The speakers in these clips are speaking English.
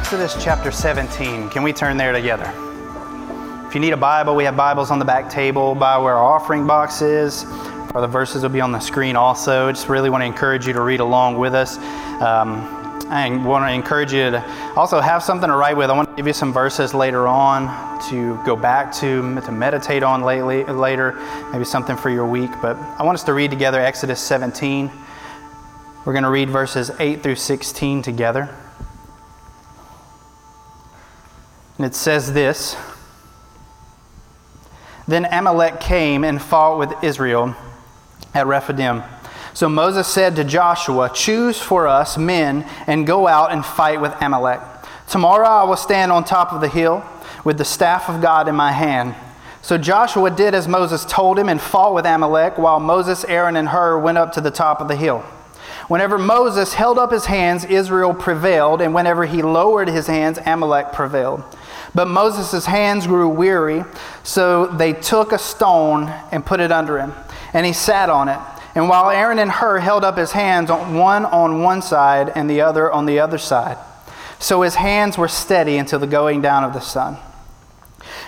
Exodus chapter 17. Can we turn there together? If you need a Bible, we have Bibles on the back table by where our offering box is. Or the verses will be on the screen also. Just really want to encourage you to read along with us. Um, I want to encourage you to also have something to write with. I want to give you some verses later on to go back to, to meditate on lately, later, maybe something for your week. But I want us to read together Exodus 17. We're going to read verses 8 through 16 together. And it says this Then Amalek came and fought with Israel at Rephidim. So Moses said to Joshua, Choose for us men and go out and fight with Amalek. Tomorrow I will stand on top of the hill with the staff of God in my hand. So Joshua did as Moses told him and fought with Amalek, while Moses, Aaron, and Hur went up to the top of the hill. Whenever Moses held up his hands, Israel prevailed, and whenever he lowered his hands, Amalek prevailed. But Moses' hands grew weary, so they took a stone and put it under him, and he sat on it. And while Aaron and Hur held up his hands, one on one side and the other on the other side. So his hands were steady until the going down of the sun.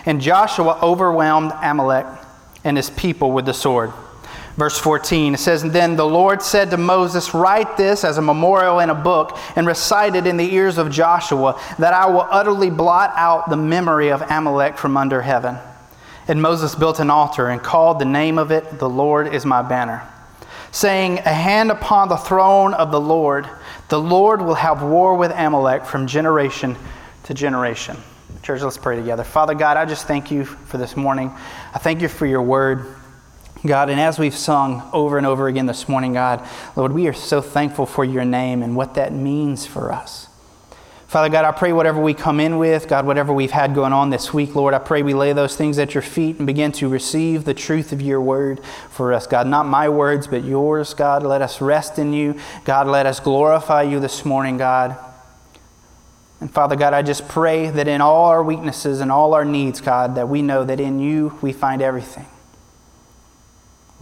And Joshua overwhelmed Amalek and his people with the sword. Verse 14, it says, And then the Lord said to Moses, Write this as a memorial in a book and recite it in the ears of Joshua, that I will utterly blot out the memory of Amalek from under heaven. And Moses built an altar and called the name of it, The Lord is my banner, saying, A hand upon the throne of the Lord, the Lord will have war with Amalek from generation to generation. Church, let's pray together. Father God, I just thank you for this morning. I thank you for your word. God, and as we've sung over and over again this morning, God, Lord, we are so thankful for your name and what that means for us. Father God, I pray whatever we come in with, God, whatever we've had going on this week, Lord, I pray we lay those things at your feet and begin to receive the truth of your word for us, God. Not my words, but yours, God. Let us rest in you. God, let us glorify you this morning, God. And Father God, I just pray that in all our weaknesses and all our needs, God, that we know that in you we find everything.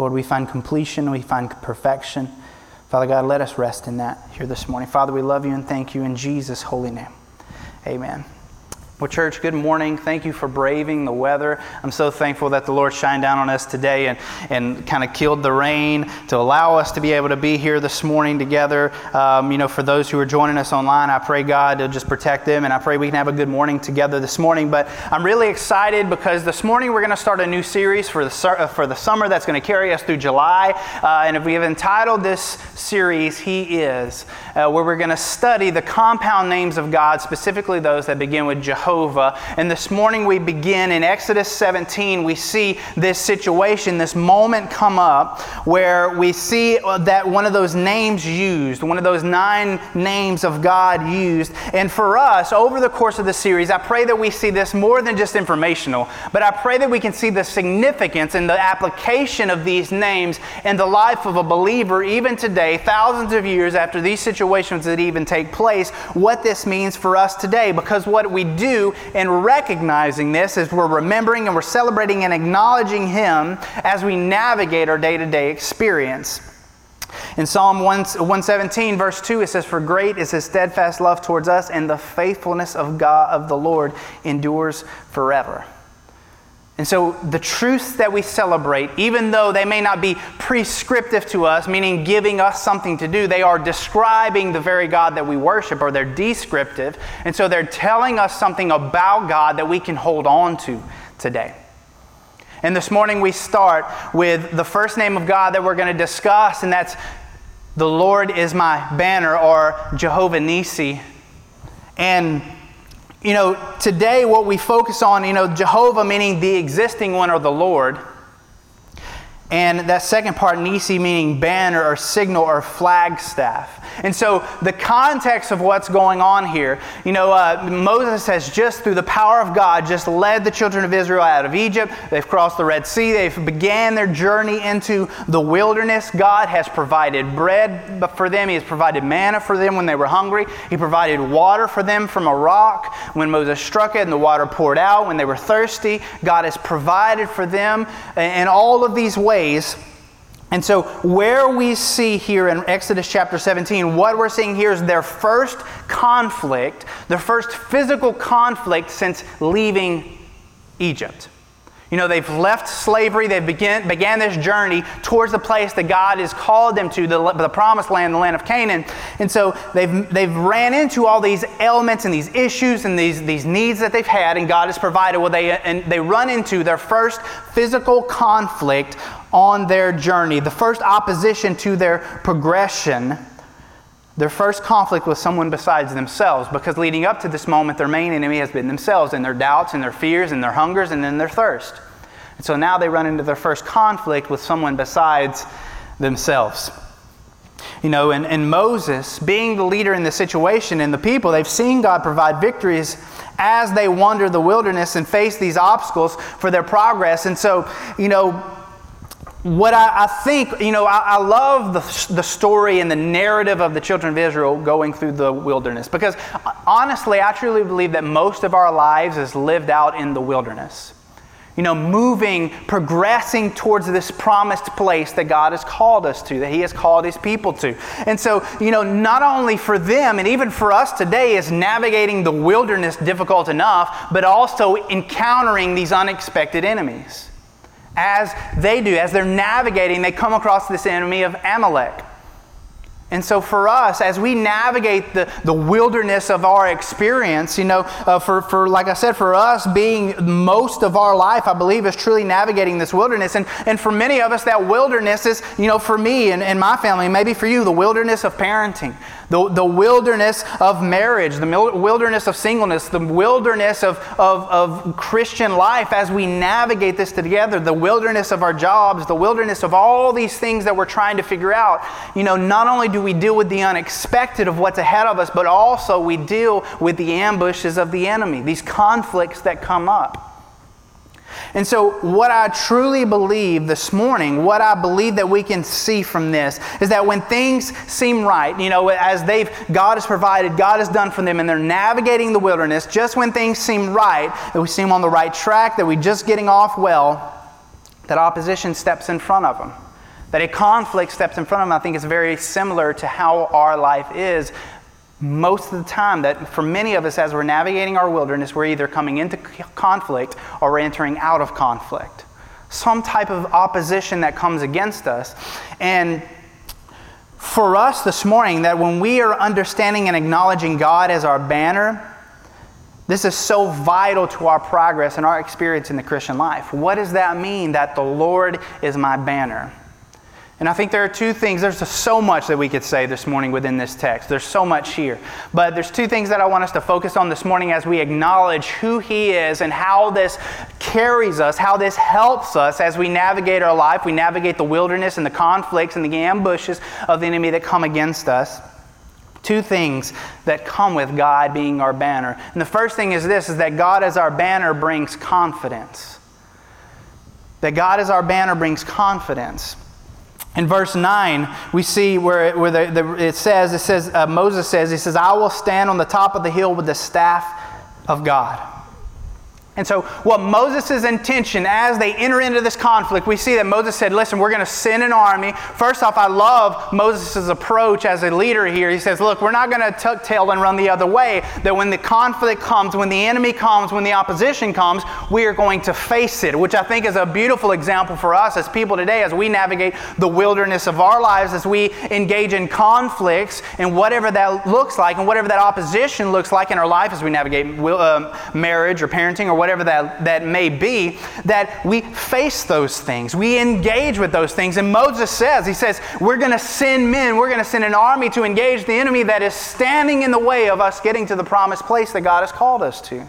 Lord, we find completion, we find perfection. Father God, let us rest in that here this morning. Father, we love you and thank you in Jesus' holy name. Amen. Well, church, good morning. Thank you for braving the weather. I'm so thankful that the Lord shined down on us today and, and kind of killed the rain to allow us to be able to be here this morning together. Um, you know, for those who are joining us online, I pray God to just protect them and I pray we can have a good morning together this morning. But I'm really excited because this morning we're going to start a new series for the, uh, for the summer that's going to carry us through July. Uh, and if we have entitled this series, He Is, uh, where we're going to study the compound names of God, specifically those that begin with Jehovah. Jehovah. And this morning we begin in Exodus 17. We see this situation, this moment come up where we see uh, that one of those names used, one of those nine names of God used. And for us, over the course of the series, I pray that we see this more than just informational, but I pray that we can see the significance and the application of these names in the life of a believer, even today, thousands of years after these situations that even take place, what this means for us today. Because what we do in recognizing this as we're remembering and we're celebrating and acknowledging Him as we navigate our day to day experience. In Psalm 117, verse 2, it says, For great is his steadfast love towards us, and the faithfulness of God of the Lord endures forever. And so the truths that we celebrate, even though they may not be prescriptive to us, meaning giving us something to do, they are describing the very God that we worship, or they're descriptive. And so they're telling us something about God that we can hold on to today. And this morning we start with the first name of God that we're going to discuss, and that's the Lord is my banner, or Jehovah Nisi. And you know, today what we focus on, you know, Jehovah meaning the existing one or the Lord. And that second part, Nisi, meaning banner or signal or flagstaff. And so, the context of what's going on here, you know, uh, Moses has just, through the power of God, just led the children of Israel out of Egypt. They've crossed the Red Sea. They've began their journey into the wilderness. God has provided bread for them. He has provided manna for them when they were hungry. He provided water for them from a rock when Moses struck it and the water poured out when they were thirsty. God has provided for them in all of these ways And so, where we see here in Exodus chapter 17, what we're seeing here is their first conflict, their first physical conflict since leaving Egypt. You know, they've left slavery, they began, began this journey towards the place that God has called them to, the, the promised land, the land of Canaan. And so they've, they've ran into all these elements and these issues and these, these needs that they've had, and God has provided. Well, they, and they run into their first physical conflict on their journey, the first opposition to their progression their first conflict with someone besides themselves because leading up to this moment, their main enemy has been themselves and their doubts and their fears and their hungers and then their thirst. And so now they run into their first conflict with someone besides themselves. You know, and, and Moses, being the leader in the situation and the people, they've seen God provide victories as they wander the wilderness and face these obstacles for their progress. And so, you know, what I, I, think, you know, I, I, love the, the story and the narrative of the children of Israel going through the wilderness because uh, honestly, I truly believe that most of our lives is lived out in the wilderness. You know, moving, progressing towards this promised place that God has called us to, that He has called His people to. And so, you know, not only for them and even for us today is navigating the wilderness difficult enough, but also encountering these unexpected enemies as they do, as they're navigating, they come across this enemy of Amalek. And so, for us, as we navigate the, the wilderness of our experience, you know, uh, for, for, like I said, for us, being most of our life, I believe, is truly navigating this wilderness. And, and for many of us, that wilderness is, you know, for me and, and my family, maybe for you, the wilderness of parenting, the, the wilderness of marriage, the wilderness of singleness, the wilderness of, of, of Christian life as we navigate this together, the wilderness of our jobs, the wilderness of all these things that we're trying to figure out. You know, not only do we deal with the unexpected of what's ahead of us, but also we deal with the ambushes of the enemy, these conflicts that come up. And so, what I truly believe this morning, what I believe that we can see from this, is that when things seem right, you know, as they've, God has provided, God has done for them, and they're navigating the wilderness, just when things seem right, that we seem on the right track, that we're just getting off well, that opposition steps in front of them. That a conflict steps in front of them, I think is very similar to how our life is most of the time that for many of us as we're navigating our wilderness we're either coming into conflict or we're entering out of conflict. Some type of opposition that comes against us. And for us this morning that when we are understanding and acknowledging god as our banner this is so vital to our progress and our experience in the christian life. What does that mean? That the lord is my banner and I think there are two things. There's so much that we could say this morning within this text. There's so much here. But there's two things that I want us to focus on this morning as we acknowledge who He is and how this carries us, how this helps us as we navigate our life. We navigate the wilderness and the conflicts and the ambushes of the enemy that come against us. Two things that come with God being our banner. And the first thing is this is that God as our banner brings confidence. That God as our banner brings confidence. In verse 9, we see where, where the, the, it says, it says, uh, Moses says, he says, I will stand on the top of the hill with the staff of God. And so, what Moses' intention as they enter into this conflict, we see that Moses said, Listen, we're going to send an army. First off, I love Moses' approach as a leader here. He says, Look, we're not going to tuck tail and run the other way. That when the conflict comes, when the enemy comes, when the opposition comes, we are going to face it, which I think is a beautiful example for us as people today as we navigate the wilderness of our lives, as we engage in conflicts and whatever that looks like and whatever that opposition looks like in our life as we navigate uh, marriage or parenting or whatever whatever that, that may be, that we face those things. We engage with those things. And Moses says, he says, we're going to send men, we're going to send an army to engage the enemy that is standing in the way of us getting to the promised place that God has called us to.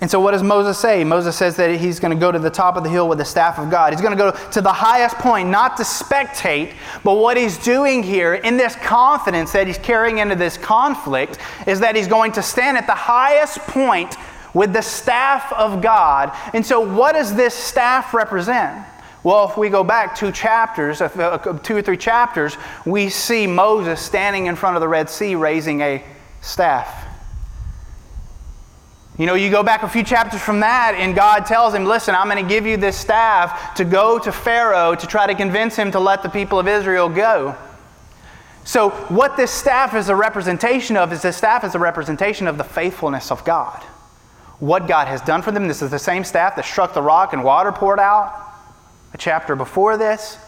And so, what does Moses say? Moses says that he's going to go to the top of the hill with the staff of God. He's going to go to the highest point, not to spectate, but what he's doing here in this confidence that he's carrying into this conflict is that he's going to stand at the highest point with the staff of God. And so, what does this staff represent? Well, if we go back two chapters, uh, two or three chapters, we see Moses standing in front of the Red Sea raising a staff. You know, you go back a few chapters from that, and God tells him, Listen, I'm going to give you this staff to go to Pharaoh to try to convince him to let the people of Israel go. So, what this staff is a representation of is this staff is a representation of the faithfulness of God. What God has done for them. This is the same staff that struck the rock and water poured out a chapter before this.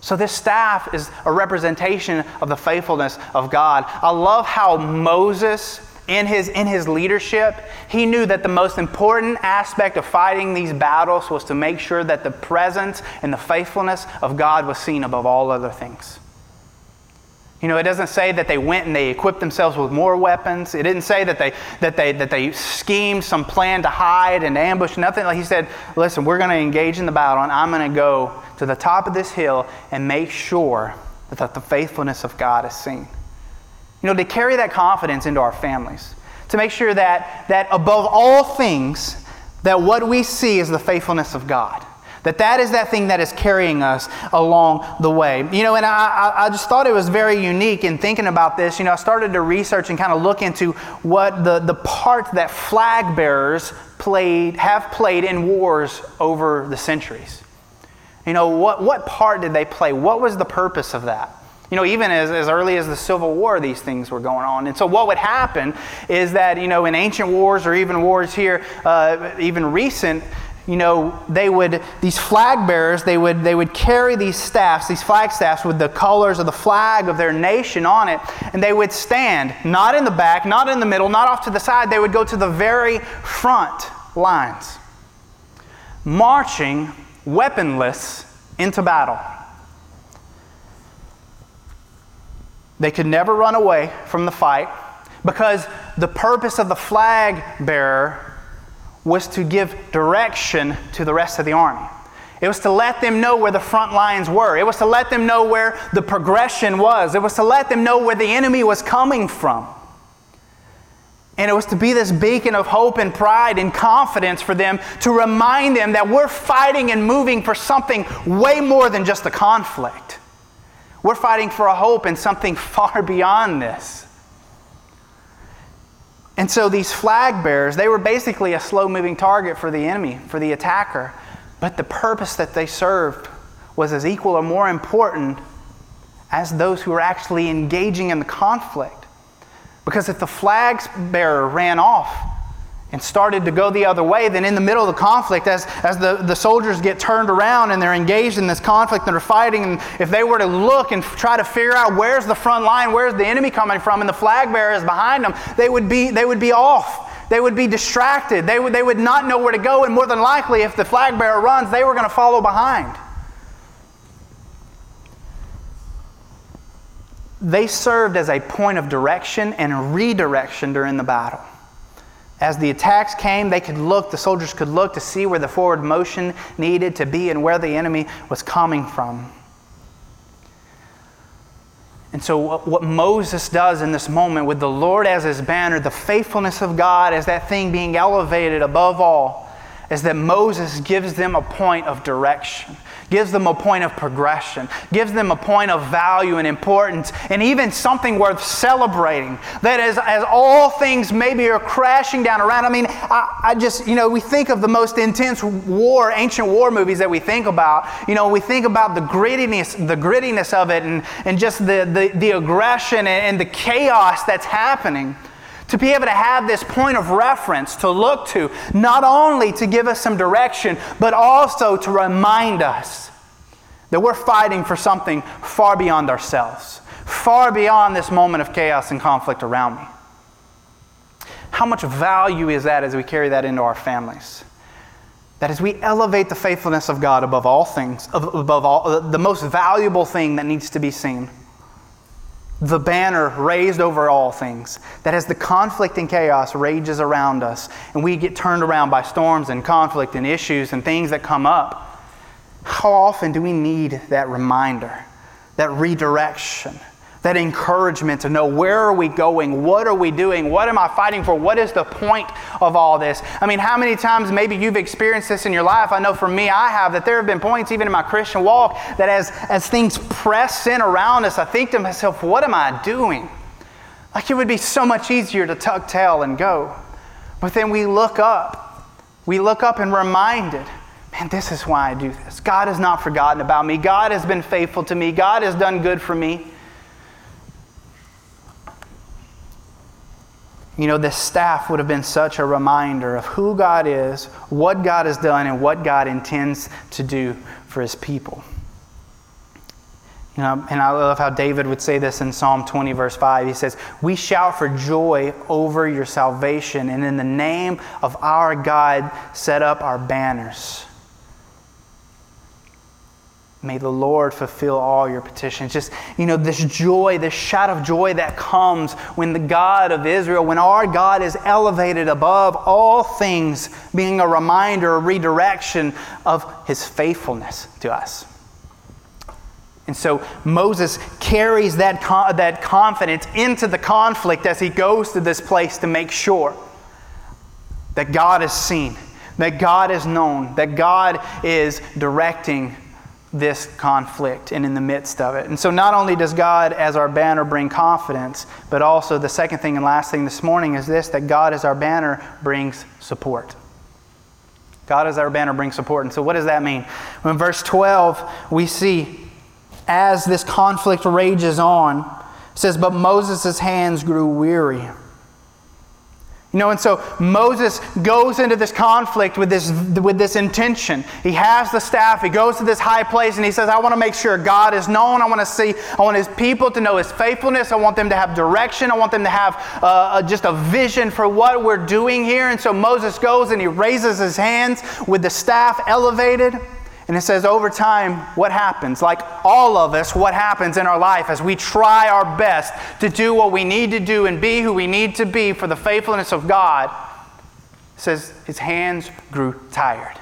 So, this staff is a representation of the faithfulness of God. I love how Moses in his, in his leadership, he knew that the most important aspect of fighting these battles was to make sure that the presence and the faithfulness of God was seen above all other things. You know, it doesn't say that they went and they equipped themselves with more weapons. It didn't say that they, that they, that they schemed some plan to hide and ambush, nothing. Like he said, listen, we're going to engage in the battle, and I'm going to go to the top of this hill and make sure that the faithfulness of God is seen. You know, to carry that confidence into our families, to make sure that, that above all things, that what we see is the faithfulness of God. That that is that thing that is carrying us along the way. You know, and I, I just thought it was very unique in thinking about this. You know, I started to research and kind of look into what the, the part that flag bearers played, have played in wars over the centuries. You know, what, what part did they play? What was the purpose of that? You know, even as, as early as the Civil War, these things were going on. And so, what would happen is that, you know, in ancient wars or even wars here, uh, even recent, you know, they would, these flag bearers, they would, they would carry these staffs, these flag staffs with the colors of the flag of their nation on it, and they would stand, not in the back, not in the middle, not off to the side, they would go to the very front lines, marching weaponless into battle. They could never run away from the fight because the purpose of the flag bearer was to give direction to the rest of the army. It was to let them know where the front lines were. It was to let them know where the progression was. It was to let them know where the enemy was coming from. And it was to be this beacon of hope and pride and confidence for them to remind them that we're fighting and moving for something way more than just a conflict. We're fighting for a hope and something far beyond this. And so these flag bearers, they were basically a slow moving target for the enemy, for the attacker. But the purpose that they served was as equal or more important as those who were actually engaging in the conflict. Because if the flag bearer ran off, and started to go the other way, then in the middle of the conflict, as, as the, the soldiers get turned around and they're engaged in this conflict and they're fighting, and if they were to look and try to figure out where's the front line, where's the enemy coming from, and the flag bearer is behind them, they would be, they would be off. They would be distracted. They would, they would not know where to go, and more than likely, if the flag bearer runs, they were going to follow behind. They served as a point of direction and redirection during the battle. As the attacks came, they could look, the soldiers could look to see where the forward motion needed to be and where the enemy was coming from. And so, what Moses does in this moment with the Lord as his banner, the faithfulness of God as that thing being elevated above all, is that Moses gives them a point of direction gives them a point of progression, gives them a point of value and importance, and even something worth celebrating. That as, as all things maybe are crashing down around, I mean, I, I just, you know, we think of the most intense war, ancient war movies that we think about. You know, we think about the grittiness, the grittiness of it and, and just the, the, the aggression and, and the chaos that's happening to be able to have this point of reference to look to, not only to give us some direction, but also to remind us that we're fighting for something far beyond ourselves, far beyond this moment of chaos and conflict around me. How much value is that as we carry that into our families? That as we elevate the faithfulness of God above all things, above all, the most valuable thing that needs to be seen the banner raised over all things, that as the conflict and chaos rages around us and we get turned around by storms and conflict and issues and things that come up, how often do we need that reminder, that redirection? That encouragement to know where are we going what are we doing what am i fighting for what is the point of all this i mean how many times maybe you've experienced this in your life i know for me i have that there have been points even in my christian walk that as as things press in around us i think to myself what am i doing like it would be so much easier to tuck tail and go But then we look up. We look up and reminded, man, this is why I do this. God has not forgotten about me. God has been faithful to me. God has done good for me. You know, this staff would have been such a reminder of who God is, what God has done, and what God intends to do for his people. You know, and I love how David would say this in Psalm 20, verse 5. He says, We shout for joy over your salvation, and in the name of our God, set up our banners. May the Lord fulfill all your petitions. Just, you know, this joy, this shout of joy that comes when the God of Israel, when our God is elevated above all things, being a reminder, a redirection of his faithfulness to us. And so Moses carries that, that confidence into the conflict as he goes to this place to make sure that God is seen, that God is known, that God is directing this conflict and in the midst of it. And so, not only does God as our banner bring confidence, but also the second thing and last thing this morning is this that God as our banner brings support. God as our banner brings support. And so, what does that mean? in verse 12, we see as this conflict rages on, says, But Moses' hands grew weary. You know, and so Moses goes into this conflict with this, with this intention. He has the staff, he goes to this high place, and he says, I want to make sure God is known. I want to see, I want his people to know his faithfulness. I want them to have direction. I want them to have uh, just a vision for what we're doing here. And so Moses goes and he raises his hands with the staff elevated. And it says, over time, what happens? Like all of us, what happens in our life as we try our best to do what we need to do and be who we need to be for the faithfulness of God? It says, his hands grew tired.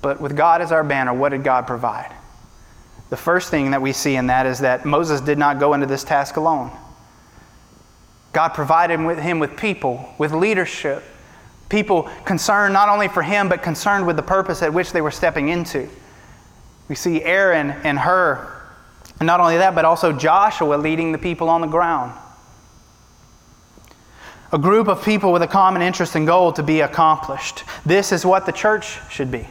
But with God as our banner, what did God provide? The first thing that we see in that is that Moses did not go into this task alone. God provided him with people, with leadership, People concerned not only for him, but concerned with the purpose at which they were stepping into. We see Aaron and Hur, and not only that, but also Joshua leading the people on the ground. A group of people with a common interest and goal to be accomplished. This is what the church should be.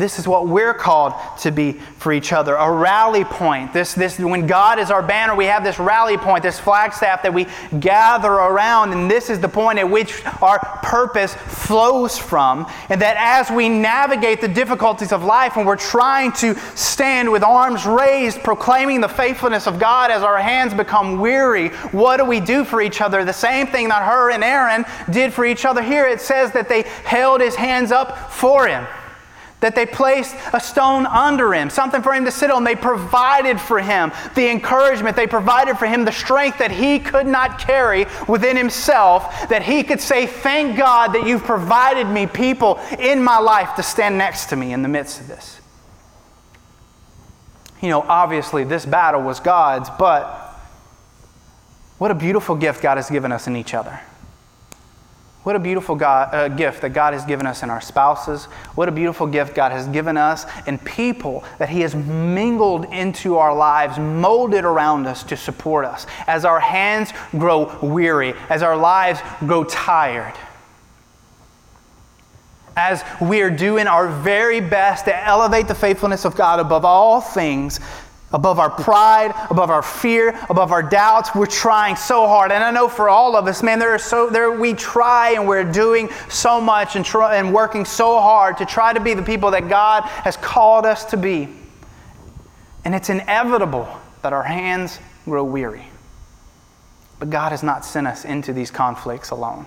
This is what we're called to be for each other a rally point. This, this, when God is our banner, we have this rally point, this flagstaff that we gather around, and this is the point at which our purpose flows from. And that as we navigate the difficulties of life and we're trying to stand with arms raised, proclaiming the faithfulness of God as our hands become weary, what do we do for each other? The same thing that Hur and Aaron did for each other here. It says that they held his hands up for him that they placed a stone under him, something for him to sit on. They provided for him the encouragement, they provided for him the strength that he could not carry within himself, that he could say, Thank God that you've provided me people in my life to stand next to me in the midst of this. You know, obviously, this battle was God's, but what a beautiful gift God has given us in each other. What a beautiful God, uh, gift that God has given us in our spouses. What a beautiful gift God has given us in people that He has mingled into our lives, molded around us to support us. As our hands grow weary, as our lives grow tired, as we are doing our very best to elevate the faithfulness of God above all things, above our pride, above our fear, above our doubts. We're trying so hard. And I know for all of us, man, there are so there we try and we're doing so much and, try, and working so hard to try to be the people that God has called us to be. And it's inevitable that our hands grow weary. But God has not sent us into these conflicts alone.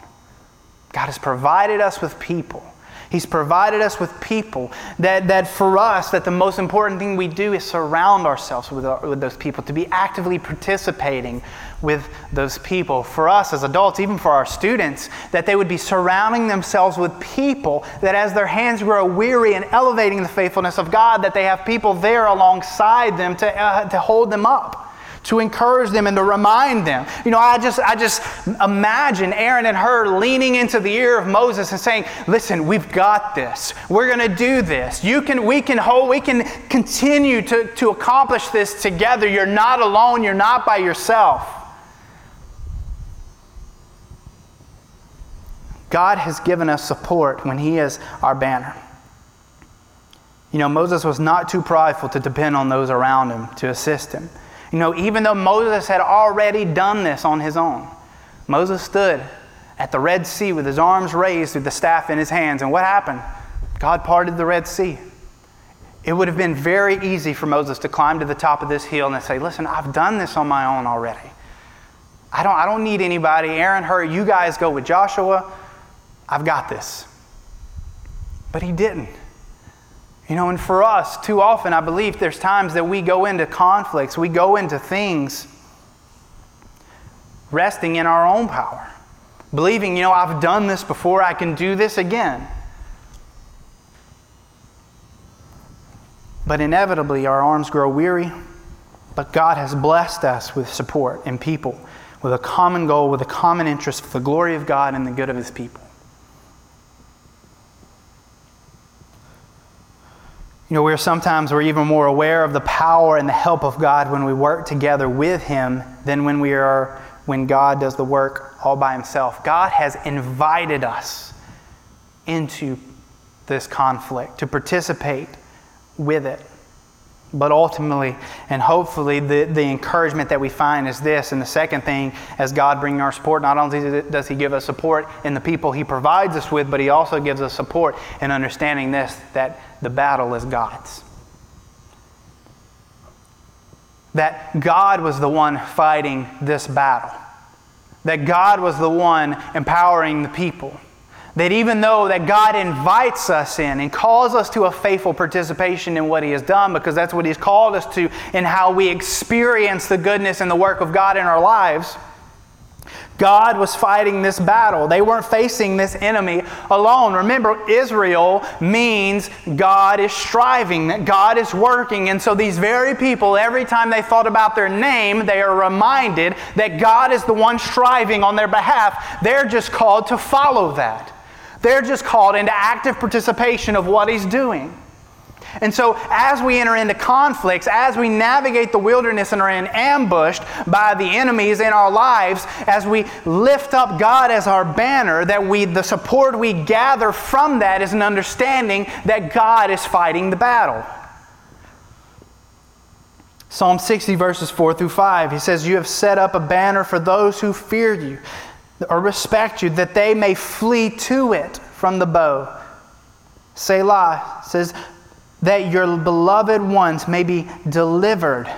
God has provided us with people He's provided us with people that, that for us, that the most important thing we do is surround ourselves with, our, with those people, to be actively participating with those people. For us as adults, even for our students, that they would be surrounding themselves with people that as their hands grow weary and elevating the faithfulness of God, that they have people there alongside them to, uh, to hold them up to encourage them and to remind them. You know, I just I just imagine Aaron and Hur leaning into the ear of Moses and saying, "Listen, we've got this. We're going to do this. You can we can hold we can continue to to accomplish this together. You're not alone. You're not by yourself." God has given us support when He is our banner. You know, Moses was not too prideful to depend on those around him to assist him. You know, even though Moses had already done this on his own, Moses stood at the Red Sea with his arms raised with the staff in his hands. And what happened? God parted the Red Sea. It would have been very easy for Moses to climb to the top of this hill and say, Listen, I've done this on my own already. I don't, I don't need anybody. Aaron, Hur, you guys go with Joshua. I've got this. But he didn't. You know, and for us, too often, I believe there's times that we go into conflicts, we go into things resting in our own power, believing, you know, I've done this before, I can do this again. But inevitably, our arms grow weary. But God has blessed us with support and people, with a common goal, with a common interest for the glory of God and the good of His people. You know, we're sometimes we're even more aware of the power and the help of God when we work together with Him than when we are when God does the work all by Himself. God has invited us into this conflict to participate with it. But ultimately and hopefully, the, the encouragement that we find is this. And the second thing, as God bringing our support, not only does He give us support in the people He provides us with, but He also gives us support in understanding this that the battle is God's. That God was the one fighting this battle. That God was the one empowering the people that even though that God invites us in and calls us to a faithful participation in what he has done because that's what he's called us to in how we experience the goodness and the work of God in our lives God was fighting this battle. They weren't facing this enemy alone. Remember, Israel means God is striving, that God is working. And so these very people, every time they thought about their name, they are reminded that God is the one striving on their behalf. They're just called to follow that. They're just called into active participation of what he's doing. And so, as we enter into conflicts, as we navigate the wilderness and are ambushed by the enemies in our lives, as we lift up God as our banner, that we, the support we gather from that is an understanding that God is fighting the battle. Psalm 60, verses 4 through 5, he says, You have set up a banner for those who fear you or respect you, that they may flee to it from the bow. Selah says, that your beloved ones may be delivered.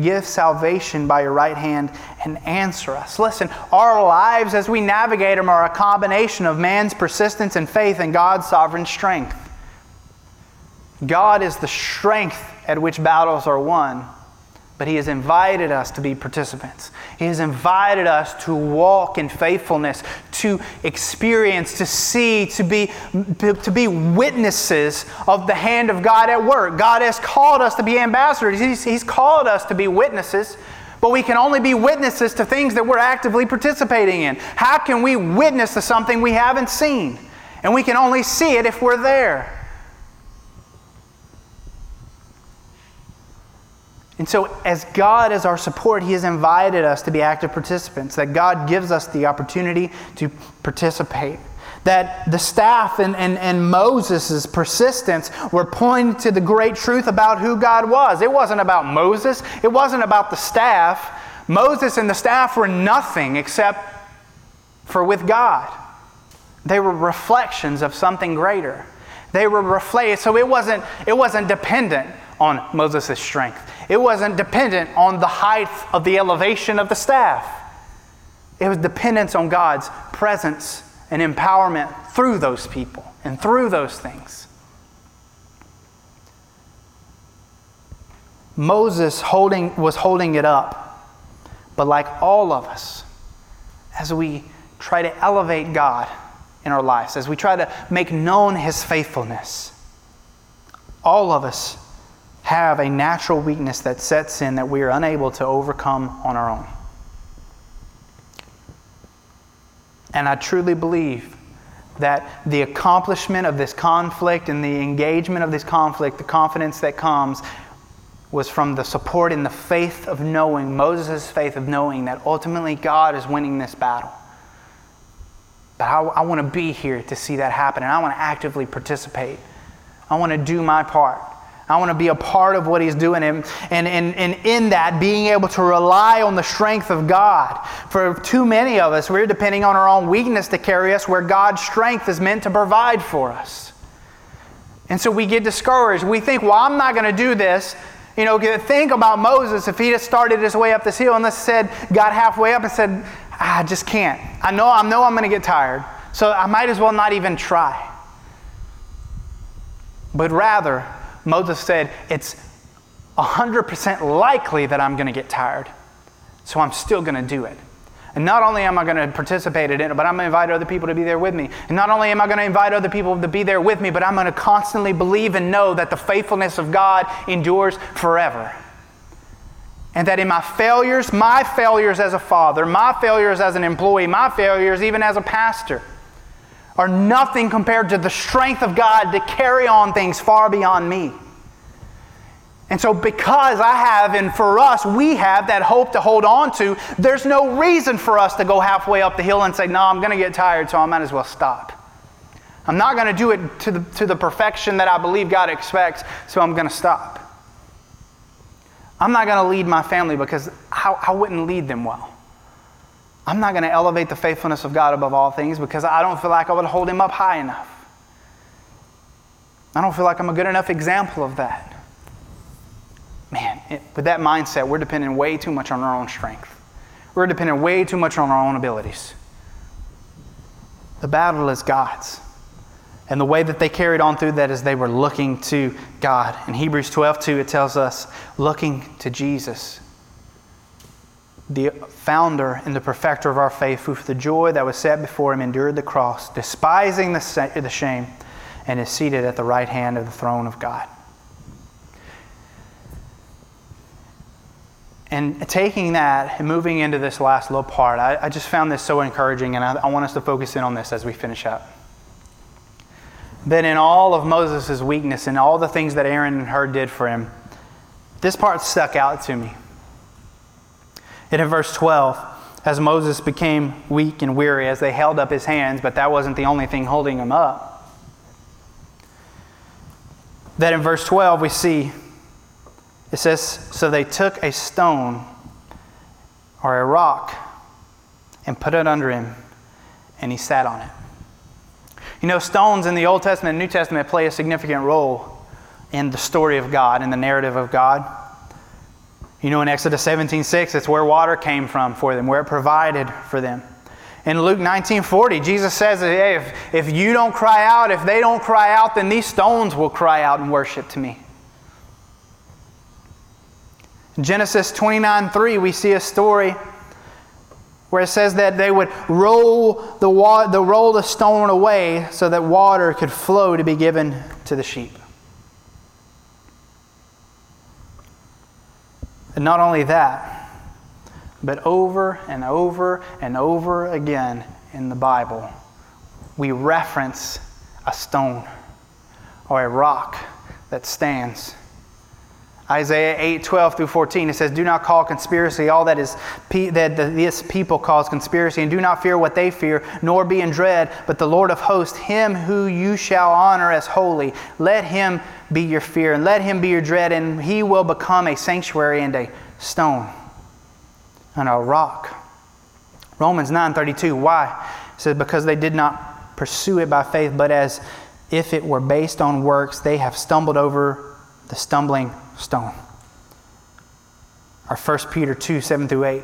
Give salvation by your right hand and answer us. Listen, our lives as we navigate them are a combination of man's persistence and faith and God's sovereign strength. God is the strength at which battles are won but He has invited us to be participants. He has invited us to walk in faithfulness, to experience, to see, to be, to be witnesses of the hand of God at work. God has called us to be ambassadors, He's, he's called us to be witnesses. But we can only be witnesses to things that we're actively participating in. How can we witness to something we haven't seen? And we can only see it if we're there. And so, as God is our support, He has invited us to be active participants, that God gives us the opportunity to participate. That the staff and, and, and Moses' persistence were pointing to the great truth about who God was. It wasn't about Moses, it wasn't about the staff. Moses and the staff were nothing except for with God. They were reflections of something greater. They were reflected, so it wasn't, it wasn't dependent on Moses' strength. It wasn't dependent on the height of the elevation of the staff. It was dependence on God's presence and empowerment through those people and through those things. Moses holding, was holding it up, but like all of us, as we try to elevate God in our lives, as we try to make known His faithfulness, all of us have a natural weakness that sets in that we are unable to overcome on our own. And I truly believe that the accomplishment of this conflict and the engagement of this conflict, the confidence that comes, was from the support and the faith of knowing, Moses' faith of knowing that ultimately God is winning this battle. But I, I want to be here to see that happen, and I want to actively participate. I want to do my part. I want to be a part of what he's doing. And, and, and, and in that, being able to rely on the strength of God. For too many of us, we're depending on our own weakness to carry us where God's strength is meant to provide for us. And so we get discouraged. We think, well, I'm not going to do this. You know, think about Moses if he had started his way up this hill and let's said, got halfway up and said, ah, I just can't. I know, I know I'm going to get tired. So I might as well not even try. But rather, Moses said, It's 100% likely that I'm going to get tired, so I'm still going to do it. And not only am I going to participate in it, but I'm going to invite other people to be there with me. And not only am I going to invite other people to be there with me, but I'm going to constantly believe and know that the faithfulness of God endures forever. And that in my failures, my failures as a father, my failures as an employee, my failures even as a pastor, are nothing compared to the strength of God to carry on things far beyond me. And so, because I have, and for us, we have that hope to hold on to, there's no reason for us to go halfway up the hill and say, No, I'm going to get tired, so I might as well stop. I'm not going to do it to the, to the perfection that I believe God expects, so I'm going to stop. I'm not going to lead my family because I, I wouldn't lead them well. I'm not going to elevate the faithfulness of God above all things because I don't feel like I would hold him up high enough. I don't feel like I'm a good enough example of that. Man, it, with that mindset, we're depending way too much on our own strength. We're depending way too much on our own abilities. The battle is God's. And the way that they carried on through that is they were looking to God. In Hebrews 12, 2, it tells us, looking to Jesus the founder and the perfecter of our faith, who for the joy that was set before him endured the cross, despising the, shame, and is seated at the right hand of the throne of God. And taking that and moving into this last little part, I, I just found this so encouraging, and I, I want us to focus in on this as we finish up. That in all of Moses' weakness and all the things that Aaron and Hur did for him, this part stuck out to me. And in verse 12, as Moses became weak and weary as they held up his hands, but that wasn't the only thing holding him up. That in verse 12 we see it says, So they took a stone or a rock and put it under him, and he sat on it. You know, stones in the Old Testament and New Testament play a significant role in the story of God, in the narrative of God. You know, in Exodus 17 6, it's where water came from for them, where it provided for them. In Luke 19 40, Jesus says, hey, if, if you don't cry out, if they don't cry out, then these stones will cry out and worship to me. In Genesis 29 3, we see a story where it says that they would roll the, wa- the, roll the stone away so that water could flow to be given to the sheep. Not only that, but over and over and over again in the Bible, we reference a stone or a rock that stands. Isaiah 8, 12 through 14, it says, Do not call conspiracy all that is that this people calls conspiracy, and do not fear what they fear, nor be in dread, but the Lord of hosts, him who you shall honor as holy. Let him be your fear, and let him be your dread, and he will become a sanctuary and a stone and a rock. Romans 9:32. Why? It says, Because they did not pursue it by faith, but as if it were based on works, they have stumbled over the stumbling stone. Our 1 Peter 2, 7 through 8.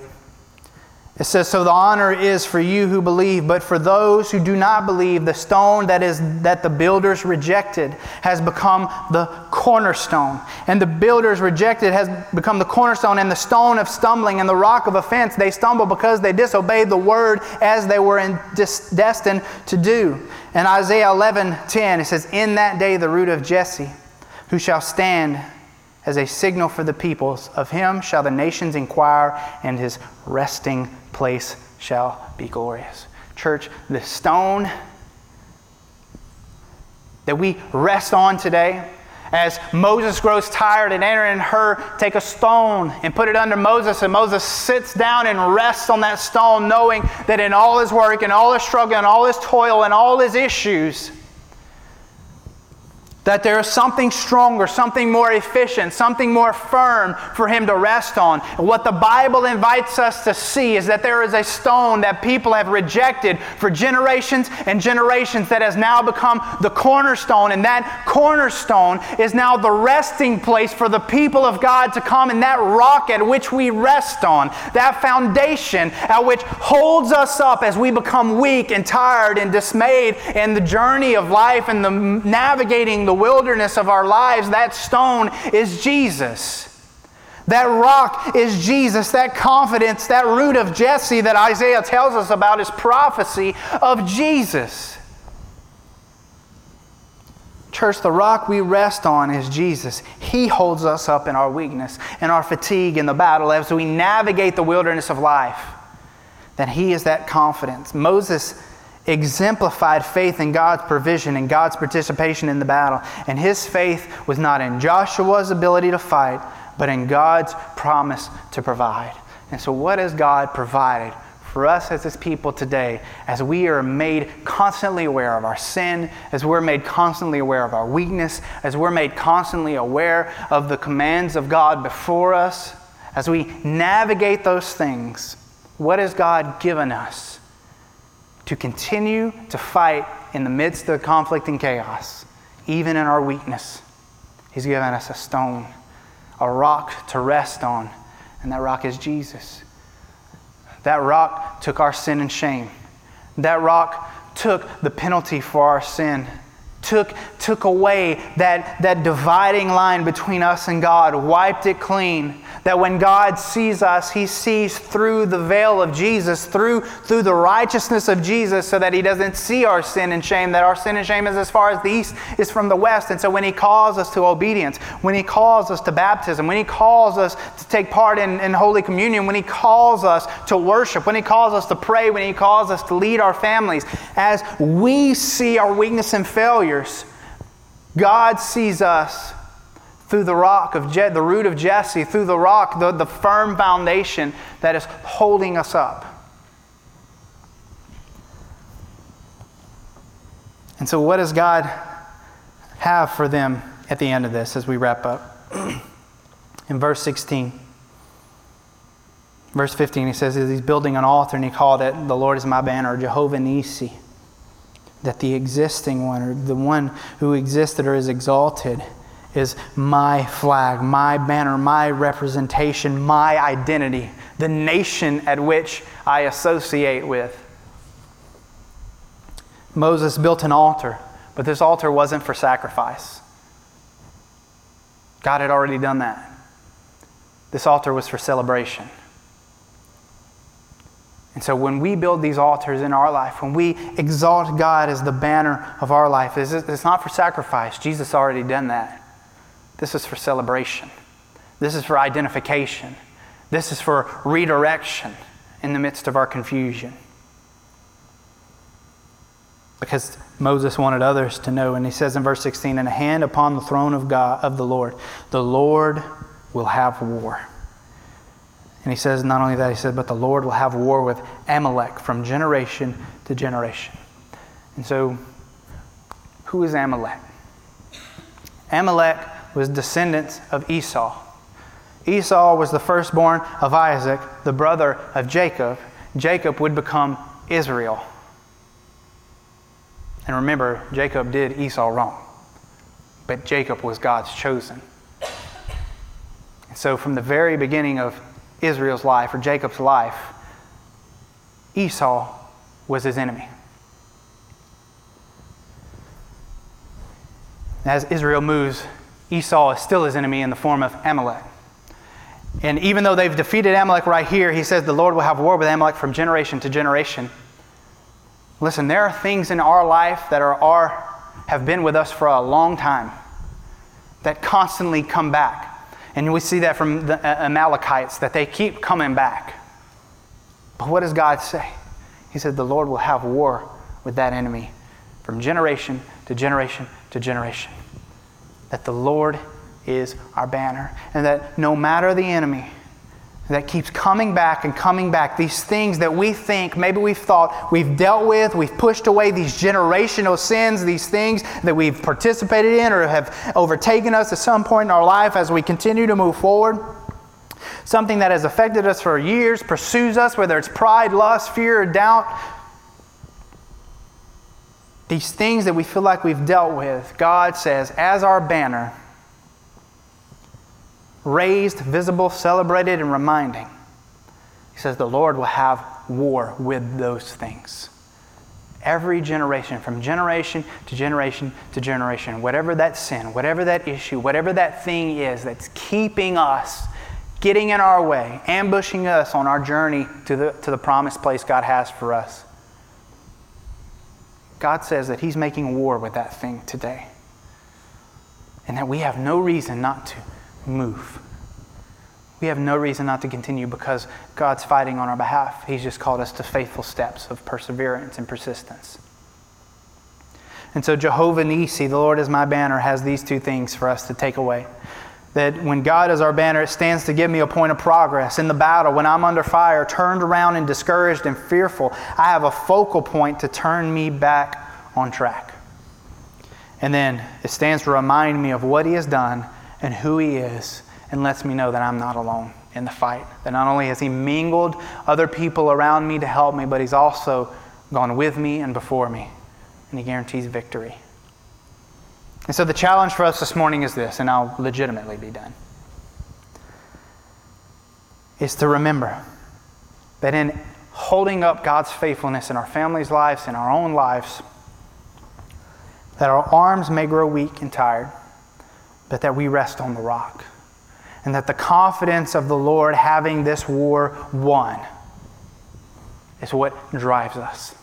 It says, So the honor is for you who believe, but for those who do not believe, the stone that is that the builders rejected has become the cornerstone. And the builders rejected has become the cornerstone and the stone of stumbling and the rock of offense. They stumble because they disobeyed the word as they were in, destined to do. And Isaiah 11, 10, it says, In that day the root of Jesse, who shall stand as a signal for the peoples. Of him shall the nations inquire, and his resting place shall be glorious. Church, the stone that we rest on today, As Moses grows tired, and Aaron and Hur take a stone and put it under Moses, and Moses sits down and rests on that stone, knowing that in all his work and all his struggle and all his toil and all his issues, that there is something stronger, something more efficient, something more firm for him to rest on. What the Bible invites us to see is that there is a stone that people have rejected for generations and generations that has now become the cornerstone. And that cornerstone is now the resting place for the people of God to come, and that rock at which we rest on, that foundation at which holds us up as we become weak and tired and dismayed in the journey of life and the navigating the wilderness of our lives, that stone is Jesus. That rock is Jesus. That confidence, that root of Jesse that Isaiah tells us about is prophecy of Jesus. Church, the rock we rest on is Jesus. He holds us up in our weakness, in our fatigue, in the battle as we navigate the wilderness of life. That He is that confidence. Moses exemplified faith in God's provision and God's participation in the battle. And his faith was not in Joshua's ability to fight, but in God's promise to provide. And so, what has God provided for us as his people today as we are made constantly aware of our sin, as we're made constantly aware of our weakness, as we're made constantly aware of the commands of God before us, as we navigate those things? What has God given us? To continue to fight in the midst of conflict and chaos, even in our weakness. He's given us a stone, a rock to rest on, and that rock is Jesus. That rock took our sin and shame. That rock took the penalty for our sin took, took away that, that dividing line between us and God, wiped it clean. That when God sees us, He sees through the veil of Jesus, through, through the righteousness of Jesus, so that He doesn't see our sin and shame, that our sin and shame is as far as the east is from the west. And so when He calls us to obedience, when He calls us to baptism, when He calls us to take part in, in Holy Communion, when He calls us to worship, when He calls us to pray, when He calls us to lead our families, as we see our weakness and failure, God sees us through the rock of Je- the root of Jesse, through the rock, the, the firm foundation that is holding us up. And so, what does God have for them at the end of this as we wrap up? In verse 16, verse 15, he says he's building an altar and he called it, The Lord is my banner, Jehovah Nisi that the existing one, or the one who existed or is exalted, is my flag, my banner, my representation, my identity, the nation at which I associate with. Moses built an altar, but this altar wasn't for sacrifice. God had already done that. This altar was for celebration. And so when we build these altars in our life, when we exalt God as the banner of our life, it's not for sacrifice. Jesus already done that. This is for celebration. This is for identification. This is for redirection in the midst of our confusion. Because Moses wanted others to know, and he says in verse 16, "And a hand upon the throne of God of the Lord, the Lord will have war." And he says, not only that, he said, but the Lord will have war with Amalek from generation to generation. And so, who is Amalek? Amalek was descendants of Esau. Esau was the firstborn of Isaac, the brother of Jacob. Jacob would become Israel. And remember, Jacob did Esau wrong, but Jacob was God's chosen. And so, from the very beginning of Israel's life or Jacob's life, Esau was his enemy. As Israel moves, Esau is still his enemy in the form of Amalek. And even though they've defeated Amalek right here, he says the Lord will have war with Amalek from generation to generation. Listen, there are things in our life that are our, have been with us for a long time that constantly come back. And we see that from the uh, Amalekites, that they keep coming back. But what does God say? He said, The Lord will have war with that enemy from generation to generation to generation. that the Lord is our banner, and that no matter the enemy, that keeps coming back and coming back. These things that we think, maybe we've thought we've dealt with, we've pushed away these generational sins, these things that we've participated in or have overtaken us at some point in our life as we continue to move forward. Something that has affected us for years, pursues us, whether it's pride, lust, fear, or doubt. These things that we feel like we've dealt with, God says, as our banner, raised, visible, celebrated, and reminding. He says the Lord will have war with those things. Every generation, from generation to generation to generation, whatever that sin, whatever that issue, whatever that thing is that's keeping us, getting in our way, ambushing us on our journey to the, to the promised place God has for us. God says that He's making war with that thing today. And that we have no reason not to move. We have no reason not to continue because God's fighting on our behalf. He's just called us to faithful steps of perseverance and persistence. And so, Jehovah Nisi, the Lord is my banner, has these two things for us to take away. That when God is our banner, it stands to give me a point of progress. In the battle, when I'm under fire, turned around and discouraged and fearful, I have a focal point to turn me back on track. And then it stands to remind me of what He has done and who He is and lets me know that I'm not alone in the fight. That not only has He mingled other people around me to help me, but He's also gone with me and before me, and He guarantees victory. And so the challenge for us this morning is this, and I'll legitimately be done, is to remember that in holding up God's faithfulness in our families' lives, in our own lives, that our arms may grow weak and tired, but that we rest on the rock and that the confidence of the Lord having this war won is what drives us,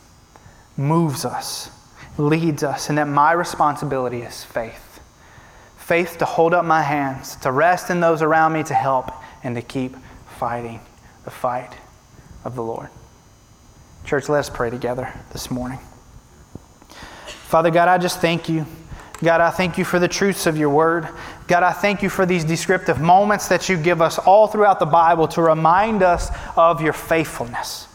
moves us, leads us, and that my responsibility is faith. Faith to hold up my hands, to rest in those around me to help, and to keep fighting the fight of the Lord. Church, let us pray together this morning. Father God, I just thank you. God, I thank you for the truths of your word. God, I thank you for these descriptive moments that you give us all throughout the Bible to remind us of your faithfulness.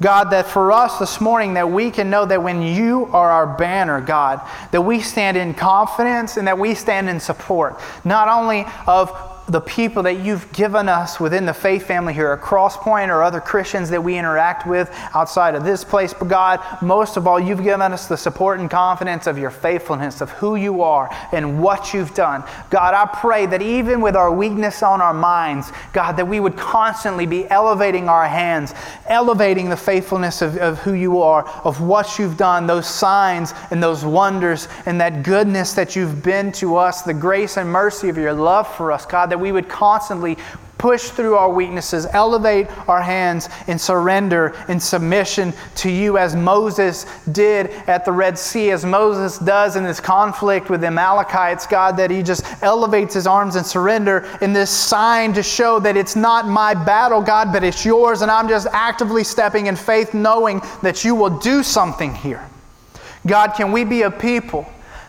God, that for us this morning, that we can know that when you are our banner, God, that we stand in confidence and that we stand in support, not only of the people that you've given us within the faith family here at Crosspoint or other Christians that we interact with outside of this place. But God, most of all, you've given us the support and confidence of your faithfulness, of who you are and what you've done. God, I pray that even with our weakness on our minds, God, that we would constantly be elevating our hands, elevating the faithfulness of, of who you are, of what you've done, those signs and those wonders and that goodness that you've been to us, the grace and mercy of your love for us, God that we would constantly push through our weaknesses, elevate our hands in surrender, and submission to you, as Moses did at the Red Sea, as Moses does in this conflict with the Amalekites, God, that he just elevates his arms in surrender in this sign to show that it's not my battle, God, but it's yours, and I'm just actively stepping in faith, knowing that you will do something here. God, can we be a people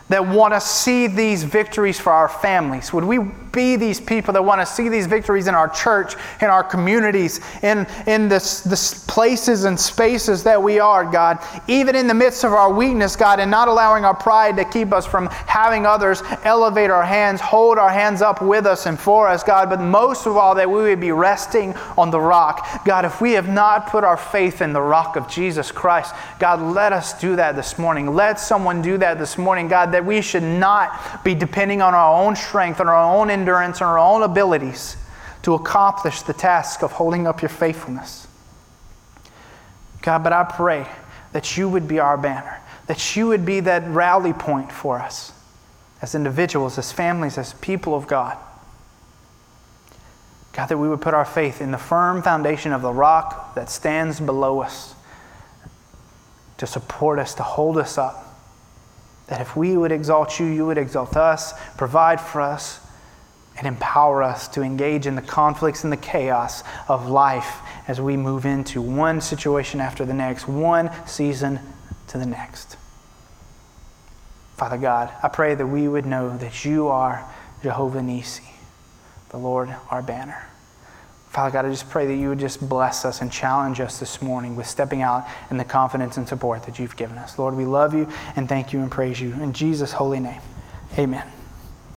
that want to see these victories for our families? Would we be these people that want to see these victories in our church, in our communities, in, in this, this places and spaces that we are, God. Even in the midst of our weakness, God, and not allowing our pride to keep us from having others elevate our hands, hold our hands up with us and for us, God. But most of all, that we would be resting on the rock. God, if we have not put our faith in the rock of Jesus Christ, God, let us do that this morning. Let someone do that this morning, God, that we should not be depending on our own strength, on our own endurance and our own abilities to accomplish the task of holding up your faithfulness. God, but I pray that you would be our banner, that you would be that rally point for us as individuals, as families, as people of God. God, that we would put our faith in the firm foundation of the rock that stands below us to support us, to hold us up. That if we would exalt you, you would exalt us, provide for us, and empower us to engage in the conflicts and the chaos of life as we move into one situation after the next, one season to the next. Father God, I pray that we would know that you are Jehovah Nisi, the Lord our banner. Father God, I just pray that you would just bless us and challenge us this morning with stepping out in the confidence and support that you've given us. Lord, we love you and thank you and praise you. In Jesus' holy name, amen.